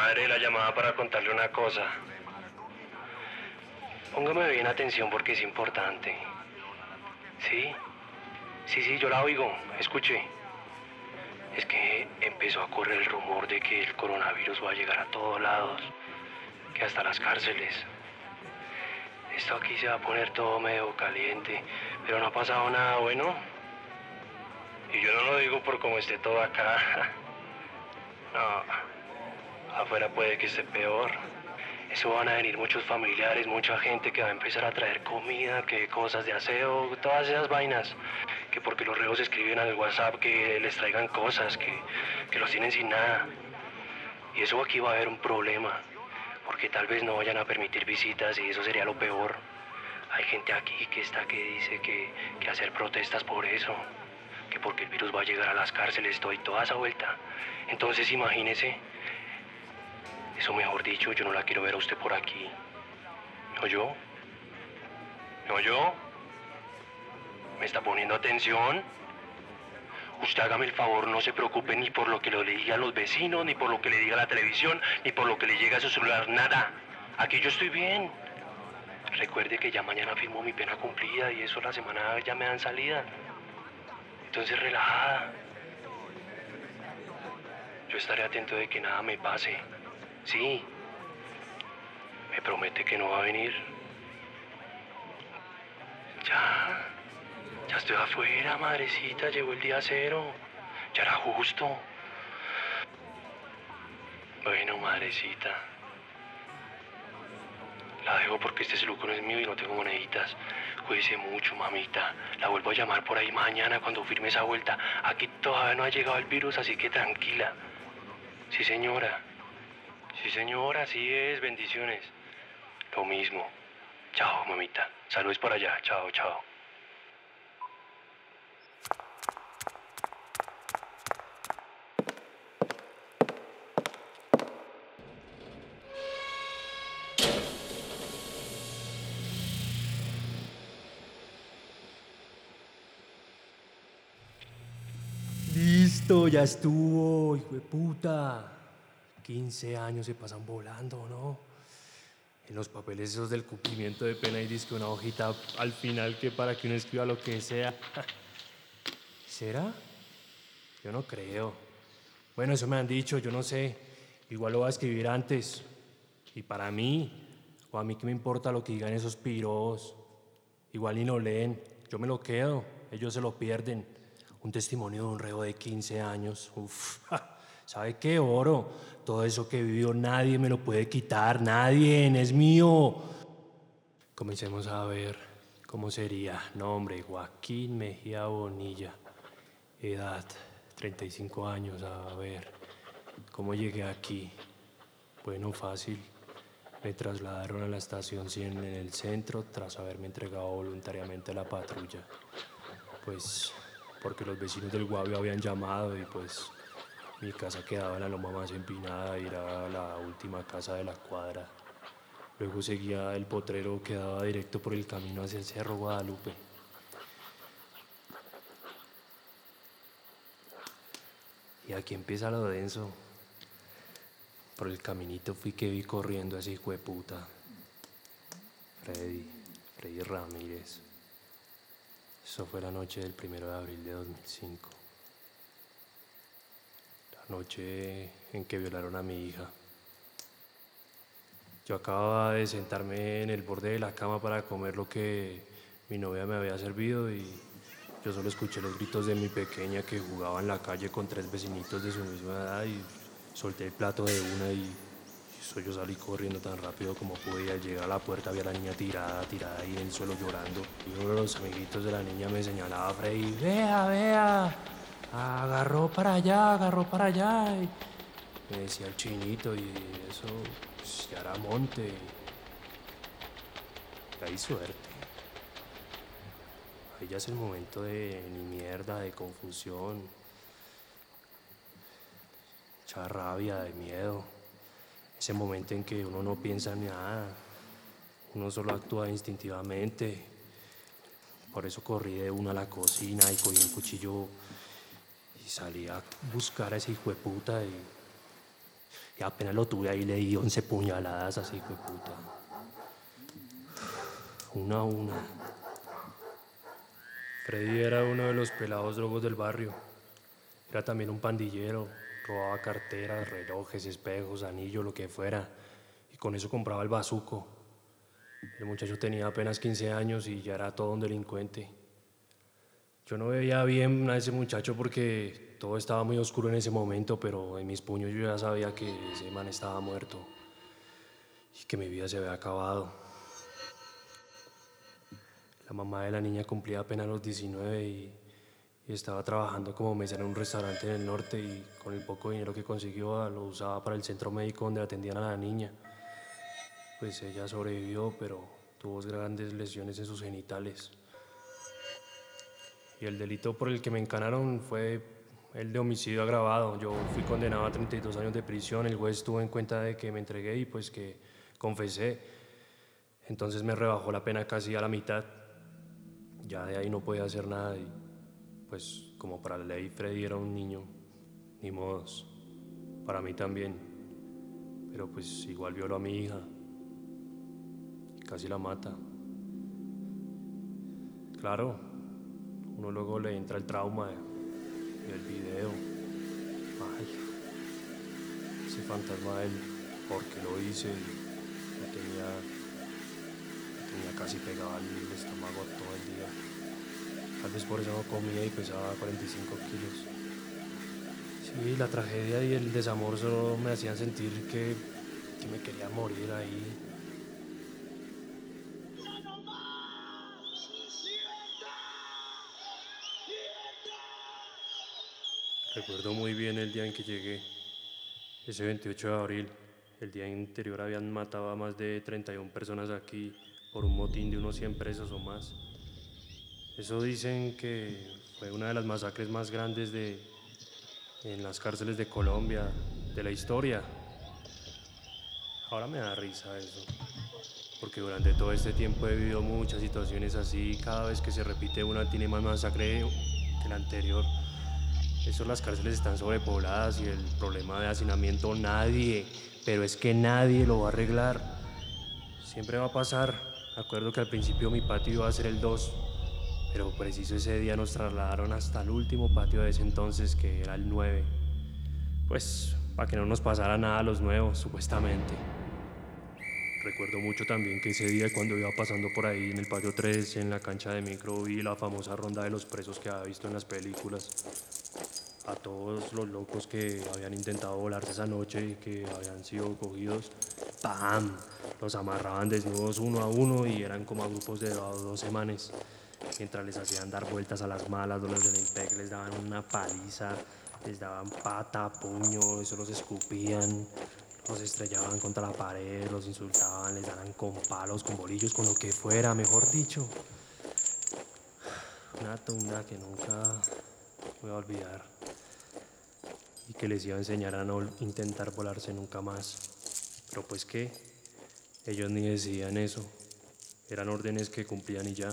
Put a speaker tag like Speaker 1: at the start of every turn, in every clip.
Speaker 1: Madre, la llamada para contarle una cosa. Póngame bien atención porque es importante. ¿Sí? Sí, sí, yo la oigo. Escuche. Es que empezó a correr el rumor de que el coronavirus va a llegar a todos lados. Que hasta las cárceles. Esto aquí se va a poner todo medio caliente. Pero no ha pasado nada bueno. Y yo no lo digo por cómo esté todo acá. No. Afuera puede que esté peor. Eso van a venir muchos familiares, mucha gente que va a empezar a traer comida, que cosas de aseo, todas esas vainas. Que porque los reos escriben al WhatsApp que les traigan cosas, que, que los tienen sin nada. Y eso aquí va a haber un problema. Porque tal vez no vayan a permitir visitas y eso sería lo peor. Hay gente aquí que está que dice que, que hacer protestas por eso. Que porque el virus va a llegar a las cárceles, todo y toda esa vuelta. Entonces imagínese. Eso mejor dicho, yo no la quiero ver a usted por aquí. ¿Me oyó? ¿Me oyó? ¿Me está poniendo atención? Usted hágame el favor, no se preocupe ni por lo que le digan los vecinos, ni por lo que le diga la televisión, ni por lo que le llega a su celular, nada. Aquí yo estoy bien. Recuerde que ya mañana firmo mi pena cumplida y eso la semana ya me dan salida. Entonces relajada. Yo estaré atento de que nada me pase. Sí. ¿Me promete que no va a venir? Ya. Ya estoy afuera, madrecita. Llegó el día cero. Ya era justo. Bueno, madrecita. La dejo porque este celular no es mío y no tengo moneditas. Cuídese mucho, mamita. La vuelvo a llamar por ahí mañana cuando firme esa vuelta. Aquí todavía no ha llegado el virus, así que tranquila. Sí, señora. Sí, señora, así es. Bendiciones. Lo mismo. Chao, mamita. Saludos por allá. Chao, chao.
Speaker 2: Listo, ya estuvo, hijo de puta. 15 años se pasan volando, ¿no? En los papeles esos del cumplimiento de pena y dice una hojita al final que para que uno escriba lo que sea. ¿Será? Yo no creo. Bueno, eso me han dicho, yo no sé. Igual lo voy a escribir antes. Y para mí, o a mí que me importa lo que digan esos piros. Igual ni lo leen. Yo me lo quedo, ellos se lo pierden. Un testimonio de un reo de 15 años. Uf, ¿sabe qué? Oro. Todo eso que vivió nadie me lo puede quitar, nadie, es mío. Comencemos a ver cómo sería. Nombre, Joaquín Mejía Bonilla. Edad, 35 años. A ver, ¿cómo llegué aquí? Bueno, fácil. Me trasladaron a la estación 100 en el centro tras haberme entregado voluntariamente a la patrulla. Pues porque los vecinos del Guavio habían llamado y pues mi casa quedaba en la loma más empinada y era la última casa de la cuadra. Luego seguía el potrero que daba directo por el camino hacia el Cerro Guadalupe. Y aquí empieza lo denso. Por el caminito fui que vi corriendo ese hijo de puta. Freddy, Freddy Ramírez. Eso fue la noche del primero de abril de 2005. Noche en que violaron a mi hija. Yo acababa de sentarme en el borde de la cama para comer lo que mi novia me había servido y yo solo escuché los gritos de mi pequeña que jugaba en la calle con tres vecinitos de su misma edad y solté el plato de una y yo salí corriendo tan rápido como podía. Al llegar a la puerta había a la niña tirada, tirada ahí en el suelo llorando. Y uno de los amiguitos de la niña me señalaba a Freddy, vea, vea, agarró para allá, agarró para allá. Y me decía el chinito y eso pues, ya era monte. Y hay suerte. Ahí ya es el momento de ni mierda, de confusión, mucha rabia, de miedo. Ese momento en que uno no piensa en nada, uno solo actúa instintivamente. Por eso corrí de una a la cocina y cogí un cuchillo salí a buscar a ese hijo de puta y, y apenas lo tuve ahí le di 11 puñaladas a ese hijo de puta. Una a una. Freddy era uno de los pelados drogos del barrio. Era también un pandillero. Robaba carteras, relojes, espejos, anillos, lo que fuera. Y con eso compraba el bazuco. El muchacho tenía apenas 15 años y ya era todo un delincuente. Yo no veía bien a ese muchacho porque todo estaba muy oscuro en ese momento, pero en mis puños yo ya sabía que ese man estaba muerto y que mi vida se había acabado. La mamá de la niña cumplía apenas los 19 y, estaba trabajando como mesera en un restaurante en el norte y con el poco dinero que consiguió lo usaba para el centro médico donde atendían a la niña. Pues ella sobrevivió, pero tuvo grandes lesiones en sus genitales. Y el delito por el que me encanaron fue el de homicidio agravado. Yo fui condenado a 32 años de prisión. El juez tuvo en cuenta de que me entregué y pues que confesé. Entonces me rebajó la pena casi a la mitad. Ya de ahí no podía hacer nada y pues como para la ley Freddy era un niño, ni modos. Para mí también. Pero pues igual violó a mi hija casi la mata. Claro, uno luego le entra el trauma del video. Ay, ese fantasma él, porque lo hice, lo tenía, lo tenía casi pegado al estómago todo el día. Tal vez por eso no comía y pesaba 45 kilos. Sí, la tragedia y el desamor solo me hacían sentir que me quería morir ahí. Recuerdo muy bien el día en que llegué, ese 28 de abril. El día anterior habían matado a más de 31 personas aquí por un motín de unos 100 presos o más. Eso dicen que fue una de las masacres más grandes de, en las cárceles de Colombia, de la historia. Ahora me da risa eso, porque durante todo este tiempo he vivido muchas situaciones así, cada vez que se repite una tiene más masacre que la anterior. Eso las cárceles están sobrepobladas y el problema de hacinamiento nadie, pero es que nadie lo va a arreglar. Siempre va a pasar. Acuerdo que al principio mi patio iba a ser el 2, pero preciso ese día nos trasladaron hasta el último patio de ese entonces, que era el 9. Pues para que no nos pasara nada a los nuevos, supuestamente. Recuerdo mucho también que ese día cuando iba pasando por ahí en el patio 3, en la cancha de micro, vi la famosa ronda de los presos que había visto en las películas a todos los locos que habían intentado volarse esa noche y que habían sido cogidos, ¡pam! Los amarraban desnudos uno a uno y eran como a grupos de dos semanas. Mientras les hacían dar vueltas a las malas, los del IMPEC les daban una paliza, les daban pata, puño, eso los escupían, los estrellaban contra la pared, los insultaban, les daban con palos, con bolillos, con lo que fuera, mejor dicho. Una tunda que nunca voy a olvidar y que les iba a enseñar a no intentar volarse nunca más. Pero pues qué, ellos ni decían eso, eran órdenes que cumplían y ya.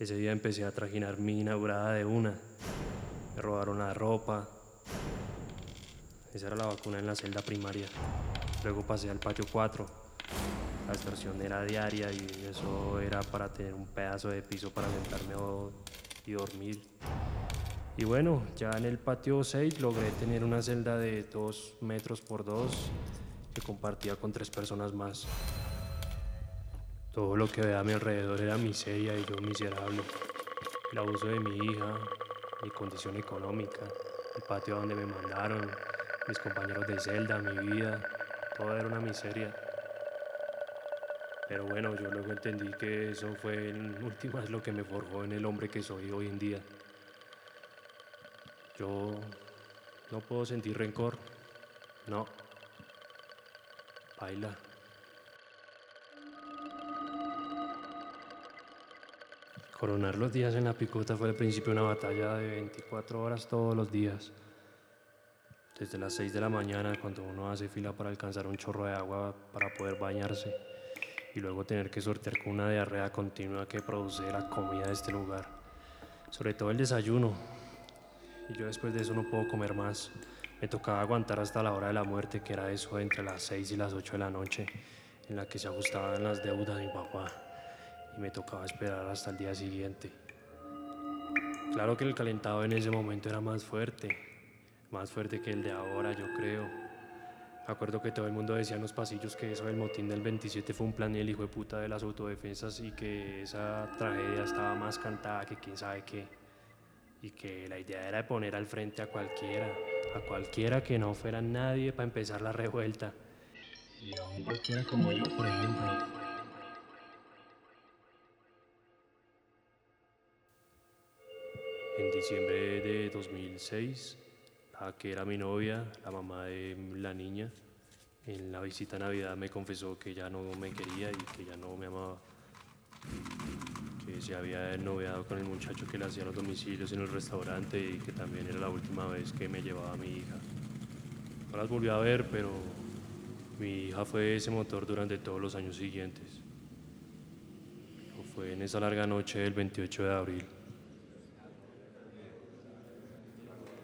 Speaker 2: Ese día empecé a trajinar mi inaugurada de una, me robaron la ropa, era la vacuna en la celda primaria. Luego pasé al patio 4. La extorsión era diaria y eso era para tener un pedazo de piso para sentarme y dormir. Y bueno, ya en el patio 6 logré tener una celda de 2 metros por 2 que compartía con tres personas más. Todo lo que veía a mi alrededor era miseria y yo miserable. El abuso de mi hija, mi condición económica, el patio donde me mandaron, mis compañeros de celda, mi vida, todo era una miseria. Pero bueno, yo luego entendí que eso fue en últimas lo que me forjó en el hombre que soy hoy en día. Yo no puedo sentir rencor. No. Baila. Coronar los días en la picota fue el principio una batalla de 24 horas todos los días. Desde las 6 de la mañana, cuando uno hace fila para alcanzar un chorro de agua para poder bañarse. y luego tener que sortear con una diarrea continua que produce la comida de este lugar. Sobre todo el desayuno. Y yo después de eso no puedo comer más. Me tocaba aguantar hasta la hora de la muerte, que era eso entre las 6 y las 8 de la noche, en la que se ajustaban las deudas de mi papá. Y me tocaba esperar hasta el día siguiente. Claro que el calentado en ese momento era más fuerte, más fuerte que el de ahora, yo creo. Acuerdo que todo el mundo decía en los pasillos que eso del motín del 27 fue un plan y el hijo de puta de las autodefensas y que esa tragedia estaba más cantada que quién sabe qué. Y que la idea era de poner al frente a cualquiera, a cualquiera que no fuera nadie para empezar la revuelta. Y a un cualquiera como yo, por ejemplo. En diciembre de 2006, la que era mi novia, la mamá de la niña, en la visita a Navidad me confesó que ya no me quería y que ya no me amaba. Que se había noviado con el muchacho que le hacía los domicilios en el restaurante y que también era la última vez que me llevaba a mi hija. No las volví a ver, pero mi hija fue ese motor durante todos los años siguientes. Fue en esa larga noche del 28 de abril.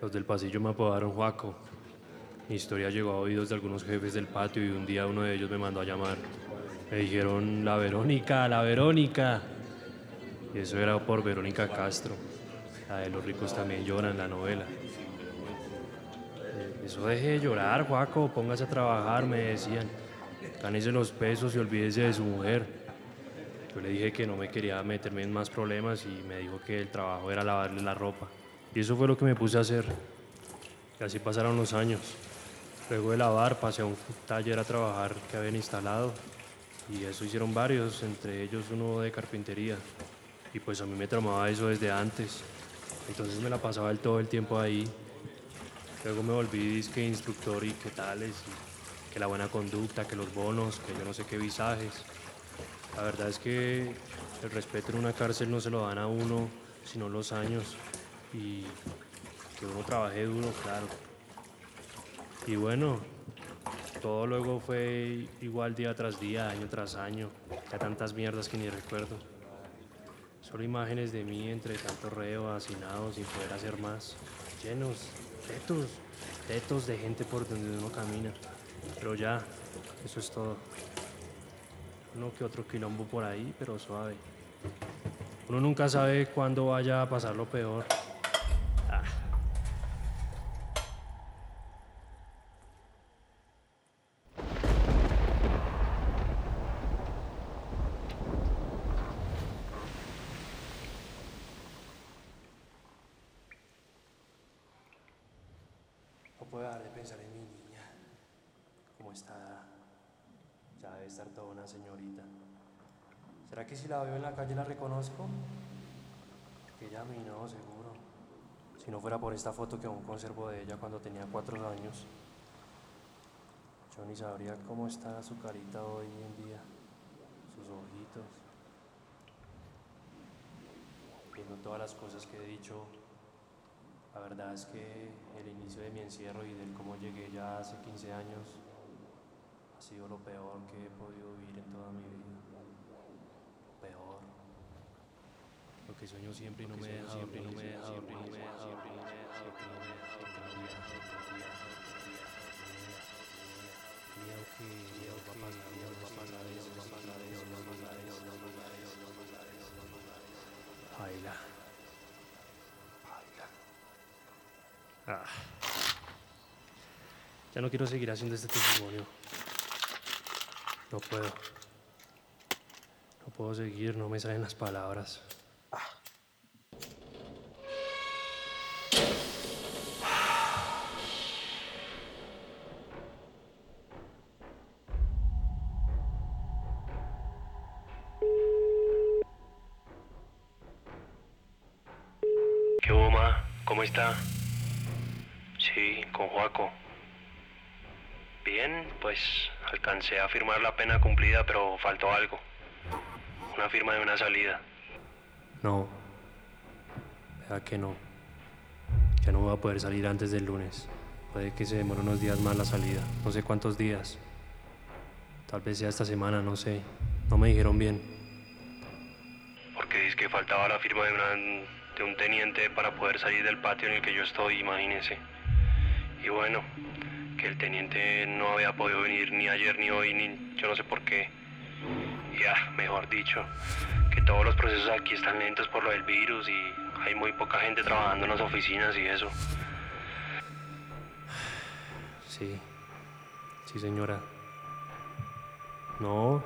Speaker 2: Los del pasillo me apodaron Juaco. Mi historia llegó a oídos de algunos jefes del patio y un día uno de ellos me mandó a llamar. Me dijeron, la Verónica, la Verónica. Y eso era por Verónica Castro. La de los ricos también lloran, la novela. Eh, eso deje de llorar, Juaco, póngase a trabajar, me decían. Gánese los pesos y olvídese de su mujer. Yo le dije que no me quería meterme en más problemas y me dijo que el trabajo era lavarle la ropa. Y eso fue lo que me puse a hacer. Y así pasaron los años. Luego de lavar pasé a un taller a trabajar que habían instalado. Y eso hicieron varios, entre ellos uno de carpintería. Y pues a mí me tramaba eso desde antes. Entonces me la pasaba el todo el tiempo ahí. Luego me volví disque instructor y qué tales, que la buena conducta, que los bonos, que yo no sé qué visajes. La verdad es que el respeto en una cárcel no se lo dan a uno, sino los años y que uno trabaje duro, claro. Y bueno, todo luego fue igual día tras día, año tras año, ya tantas mierdas que ni recuerdo. Solo imágenes de mí entre tanto reo, hacinados sin poder hacer más, llenos, tetos, tetos de gente por donde uno camina. Pero ya, eso es todo. Uno que otro quilombo por ahí, pero suave. Uno nunca sabe cuándo vaya a pasar lo peor. puedo dejar de pensar en mi niña. ¿Cómo está? Ya debe estar toda una señorita. ¿Será que si la veo en la calle la reconozco? Que ella a mí no, seguro. Si no fuera por esta foto que aún conservo de ella cuando tenía cuatro años. Yo ni sabría cómo está su carita hoy en día. Sus ojitos. Viendo todas las cosas que he dicho, la verdad es que el inicio de mi encierro y del cómo llegué ya hace 15 años ha sido lo peor que he podido vivir en toda mi vida. Lo peor. Lo que sueño siempre y no me deja siempre no me deja siempre no me deja siempre no me deja siempre no me deja siempre no me deja miedo va a pasar, miedo va a pasar Ah. Ya no quiero seguir haciendo este testimonio. No puedo. No puedo seguir, no me salen las palabras.
Speaker 1: Joaco. Bien, pues alcancé a firmar la pena cumplida, pero faltó algo. Una firma de una salida.
Speaker 2: No. Vea que no. Ya no voy a poder salir antes del lunes. Puede que se demore unos días más la salida. No sé cuántos días. Tal vez sea esta semana, no sé. No me dijeron bien.
Speaker 1: Porque dice que faltaba la firma de, una, de un teniente para poder salir del patio en el que yo estoy, imagínense. Y bueno, que el teniente no había podido venir ni ayer ni hoy, ni yo no sé por qué. Ya, mejor dicho, que todos los procesos aquí están lentos por lo del virus y hay muy poca gente trabajando en las oficinas y eso.
Speaker 2: Sí, sí señora. No,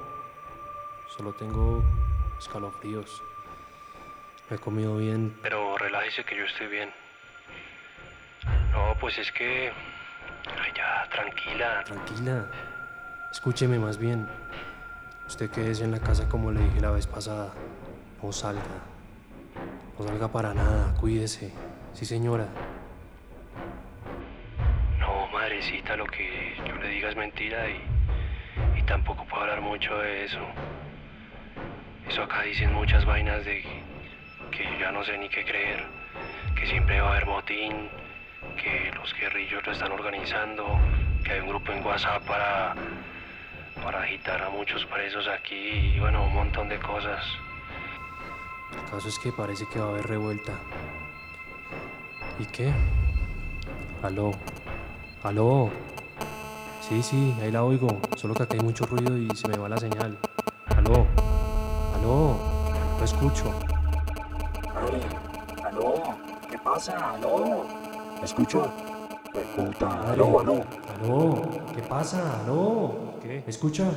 Speaker 2: solo tengo escalofríos. Me he comido bien.
Speaker 1: Pero relájese que yo estoy bien. Pues es que... Ay, ya, tranquila.
Speaker 2: Tranquila. Escúcheme más bien. Usted quédese en la casa como le dije la vez pasada. No salga. No salga para nada. Cuídese. Sí, señora.
Speaker 1: No, madrecita, lo que yo le diga es mentira y, y tampoco puedo hablar mucho de eso. Eso acá dicen muchas vainas de que yo ya no sé ni qué creer, que siempre va a haber motín, que los guerrillos lo están organizando, que hay un grupo en WhatsApp para, para agitar a muchos presos aquí y bueno, un montón de cosas.
Speaker 2: El caso es que parece que va a haber revuelta. ¿Y qué? Aló. Aló. Sí, sí, ahí la oigo. Solo que acá hay mucho ruido y se me va la señal. Aló. Aló. No escucho.
Speaker 3: Madre, aló, ¿qué pasa? Aló, ¿me escucho? Puta, aló, aló.
Speaker 2: Aló. ¿Qué pasa? Aló. ¿Qué? ¿Me escucha?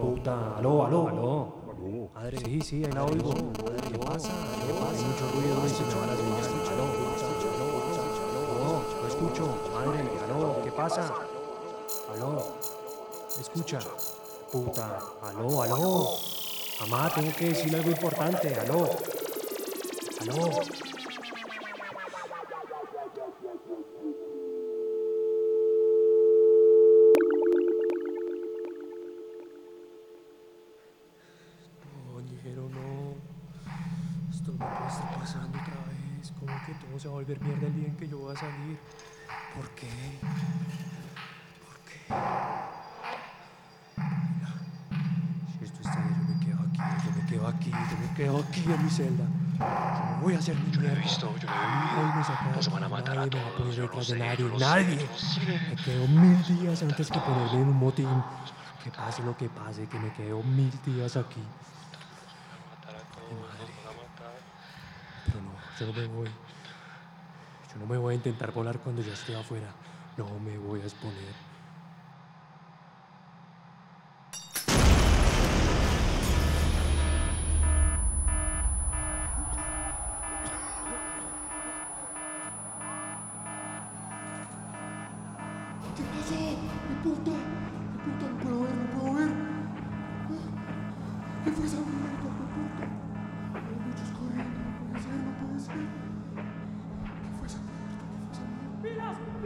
Speaker 2: Puta. Aló, aló. Aló. Madre. Sí, sí, ahí la oigo. ¿Qué pasa? ¿Qué pasa? Hay mucho ruido y se me va la señal. Aló. Aló. No escucho. Madre. Aló. ¿Qué pasa? Aló. Escucha. Puta. Aló, aló. Mamá, tengo que decirle algo importante. Aló. Aló. Yo voy a salir. ¿Por qué? ¿Por qué? Mira, si esto está bien, yo me quedo aquí, yo me quedo aquí, yo me quedo aquí en mi celda. Yo no voy a hacer mi mierda.
Speaker 1: visto, yo lo he
Speaker 2: Hoy me sacaron,
Speaker 1: Nos van a matar a
Speaker 2: nadie me va a poner
Speaker 1: todos, yo lo
Speaker 2: detrás de nadie,
Speaker 1: yo lo sé,
Speaker 2: nadie.
Speaker 1: yo lo sé.
Speaker 2: Me quedo mil días antes que ponerme en un motín. Que pase lo que pase, que me quedo mil días aquí. Pero no, yo no me voy. No me voy a intentar volar cuando ya esté afuera. No me voy a exponer.
Speaker 4: ¿Qué pasó? ¡Mi puta! ¡Mi puta! No puedo ver, no puedo ver. ¿Qué fue esa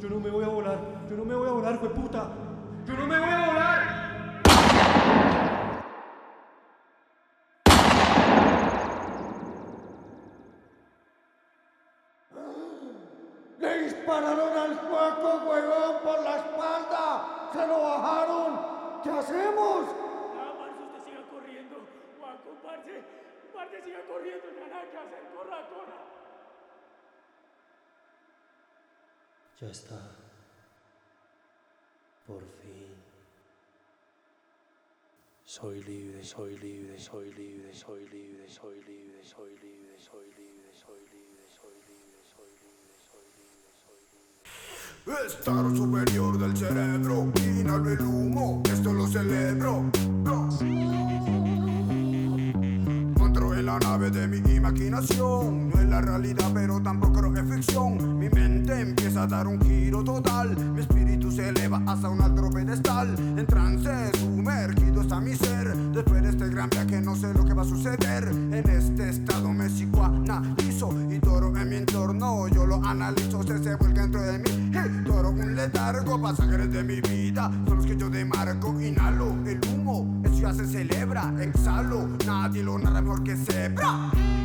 Speaker 2: Yo no me voy a volar. Yo no me voy a volar, fue puta. Yo no me voy a volar.
Speaker 4: ¡Le dispararon al cuaco, huevón, por la espalda! ¡Se lo bajaron! ¿Qué hacemos?
Speaker 5: ¡Ya, parce, usted siga corriendo! ¡Juanco, parce! ¡Parce, siga corriendo! ¡Ya nada que hacer! ¡Corra, corra!
Speaker 2: Ya está. Por fin. Soy libre, soy libre, soy libre, soy libre, soy libre, soy libre, soy libre, soy libre, soy libre, soy libre, soy libre, soy libre.
Speaker 6: Estado superior del cerebro, inhalo el humo, esto lo celebro. La nave de mi imaginación, no es la realidad pero tampoco es ficción. Mi mente empieza a dar un giro total, mi espíritu se eleva hasta un alto pedestal. En trance sumergido está mi ser, después de este gran viaje no sé lo que va a suceder. En este estado me psicoanalizo y toro en mi entorno, yo lo analizo, se se vuelve dentro de mí. Hey, toro un letargo, pasajeros de mi vida, son los que yo demarco, inhalo el humo, ya se celebra, exhalo, nadie lo narra mejor que Zebra.